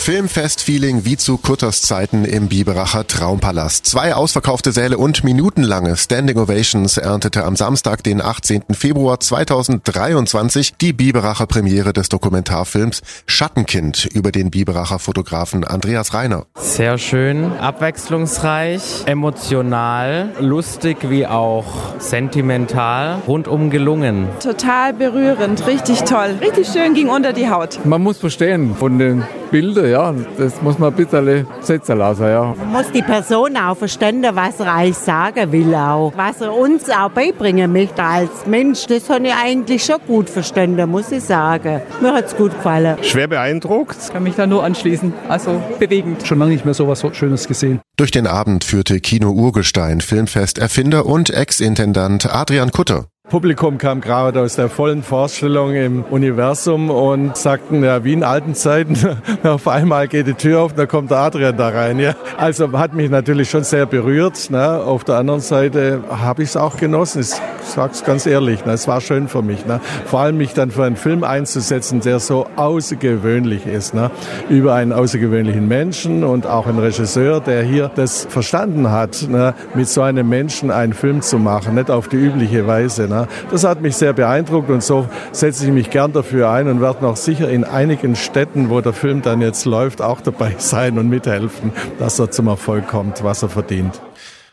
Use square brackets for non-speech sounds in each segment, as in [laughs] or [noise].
Filmfest-Feeling wie zu Kutters Zeiten im Biberacher Traumpalast. Zwei ausverkaufte Säle und minutenlange Standing Ovations erntete am Samstag, den 18. Februar 2023, die Biberacher Premiere des Dokumentarfilms Schattenkind über den Biberacher Fotografen Andreas Reiner. Sehr schön, abwechslungsreich, emotional, lustig wie auch sentimental, rundum gelungen. Total berührend, richtig toll, richtig schön ging unter die Haut. Man muss verstehen von den Bildern, ja, das muss man ein bisschen setzen lassen, ja. Man muss die Person auch verstehen, was er eigentlich sagen will auch. Was er uns auch beibringen möchte als Mensch, das habe ich eigentlich schon gut verstanden, muss ich sagen. Mir hat es gut gefallen. Schwer beeindruckt. Ich kann mich da nur anschließen, also bewegend. Schon lange nicht mehr so was Schönes gesehen. Durch den Abend führte Kino Urgestein Filmfest Erfinder und Ex-Intendant Adrian Kutter. Publikum kam gerade aus der vollen Vorstellung im Universum und sagten, ja, wie in alten Zeiten, [laughs] auf einmal geht die Tür auf, da kommt der Adrian da rein. Ja. Also hat mich natürlich schon sehr berührt. Ne. Auf der anderen Seite habe ich es auch genossen. Ich sage es ganz ehrlich, ne. es war schön für mich. Ne. Vor allem mich dann für einen Film einzusetzen, der so außergewöhnlich ist. Ne. Über einen außergewöhnlichen Menschen und auch einen Regisseur, der hier das verstanden hat, ne, mit so einem Menschen einen Film zu machen, nicht auf die übliche Weise. Ne. Das hat mich sehr beeindruckt und so setze ich mich gern dafür ein und werde noch sicher in einigen Städten, wo der Film dann jetzt läuft, auch dabei [laughs] sein und mithelfen, dass er zum Erfolg kommt, was er verdient.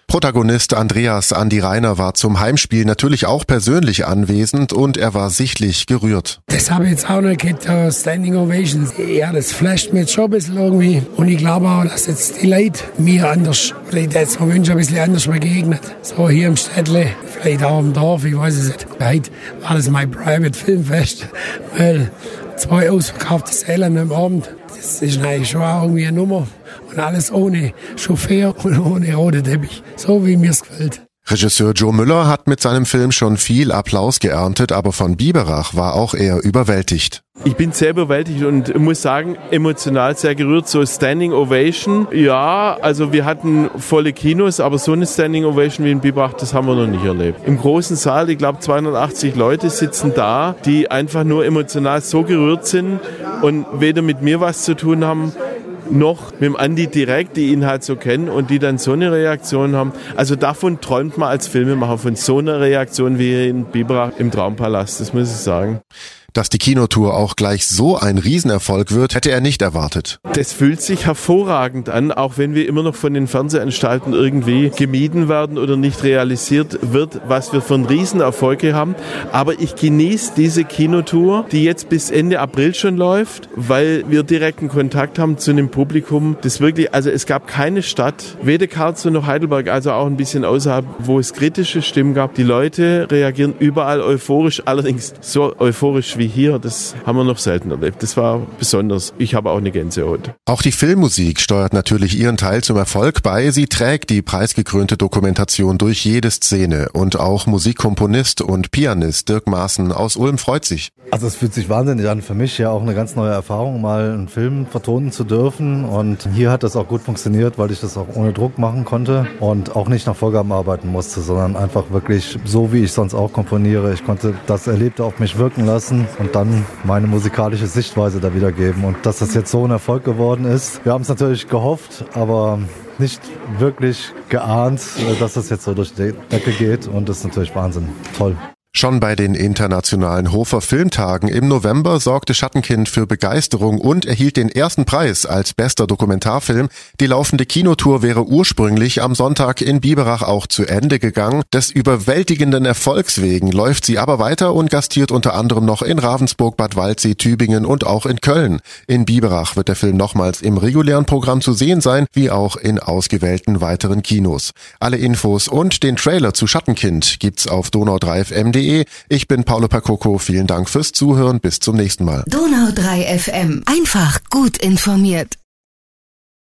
Protagonist Andreas Andi Reiner war zum Heimspiel natürlich auch persönlich anwesend und er war sichtlich gerührt. Das habe ich jetzt auch noch gehabt, uh, Standing Ovations. Ja, das flasht mir jetzt schon ein bisschen irgendwie. Und ich glaube auch, dass jetzt die Leute mir anders, oder ich jetzt mir ein bisschen anders begegnet. So hier im Städtle, vielleicht auch im Dorf, ich weiß es nicht. Heute war das mein Private Filmfest, weil zwei ausverkaufte Säle am Abend, das ist eigentlich schon auch irgendwie eine Nummer. Und alles ohne Chauffeur und ohne rote Teppich. So wie mir es gefällt. Regisseur Joe Müller hat mit seinem Film schon viel Applaus geerntet, aber von Biberach war auch er überwältigt. Ich bin sehr überwältigt und muss sagen, emotional sehr gerührt. So Standing Ovation, ja, also wir hatten volle Kinos, aber so eine Standing Ovation wie in Biberach, das haben wir noch nicht erlebt. Im großen Saal, ich glaube 280 Leute sitzen da, die einfach nur emotional so gerührt sind und weder mit mir was zu tun haben, noch mit dem Andi direkt, die ihn halt so kennen und die dann so eine Reaktion haben. Also davon träumt man als Filmemacher, von so einer Reaktion wie in Biberach im Traumpalast, das muss ich sagen. Dass die Kinotour auch gleich so ein Riesenerfolg wird, hätte er nicht erwartet. Das fühlt sich hervorragend an, auch wenn wir immer noch von den Fernsehanstalten irgendwie gemieden werden oder nicht realisiert wird, was wir von Riesenerfolge haben. Aber ich genieße diese Kinotour, die jetzt bis Ende April schon läuft, weil wir direkten Kontakt haben zu einem Publikum, das wirklich, also es gab keine Stadt, weder Karlsruhe noch Heidelberg, also auch ein bisschen außerhalb, wo es kritische Stimmen gab. Die Leute reagieren überall euphorisch, allerdings so euphorisch wie hier, das haben wir noch selten erlebt. Das war besonders. Ich habe auch eine Gänsehaut. Auch die Filmmusik steuert natürlich ihren Teil zum Erfolg bei. Sie trägt die preisgekrönte Dokumentation durch jede Szene. Und auch Musikkomponist und Pianist Dirk Maaßen aus Ulm freut sich. Also es fühlt sich wahnsinnig an. Für mich ja auch eine ganz neue Erfahrung, mal einen Film vertonen zu dürfen. Und hier hat das auch gut funktioniert, weil ich das auch ohne Druck machen konnte und auch nicht nach Vorgaben arbeiten musste, sondern einfach wirklich so, wie ich sonst auch komponiere. Ich konnte das Erlebte auf mich wirken lassen und dann meine musikalische Sichtweise da wiedergeben. Und dass das jetzt so ein Erfolg geworden ist, wir haben es natürlich gehofft, aber nicht wirklich geahnt, dass das jetzt so durch die Decke geht und das ist natürlich Wahnsinn. Toll. Schon bei den internationalen Hofer Filmtagen im November sorgte Schattenkind für Begeisterung und erhielt den ersten Preis als bester Dokumentarfilm. Die laufende Kinotour wäre ursprünglich am Sonntag in Biberach auch zu Ende gegangen. Des überwältigenden Erfolgs wegen läuft sie aber weiter und gastiert unter anderem noch in Ravensburg, Bad Waldsee, Tübingen und auch in Köln. In Biberach wird der Film nochmals im regulären Programm zu sehen sein, wie auch in ausgewählten weiteren Kinos. Alle Infos und den Trailer zu Schattenkind gibt's auf donau3fm.de ich bin Paolo Percoco. Vielen Dank fürs Zuhören. Bis zum nächsten Mal. Donau 3 FM. Einfach gut informiert.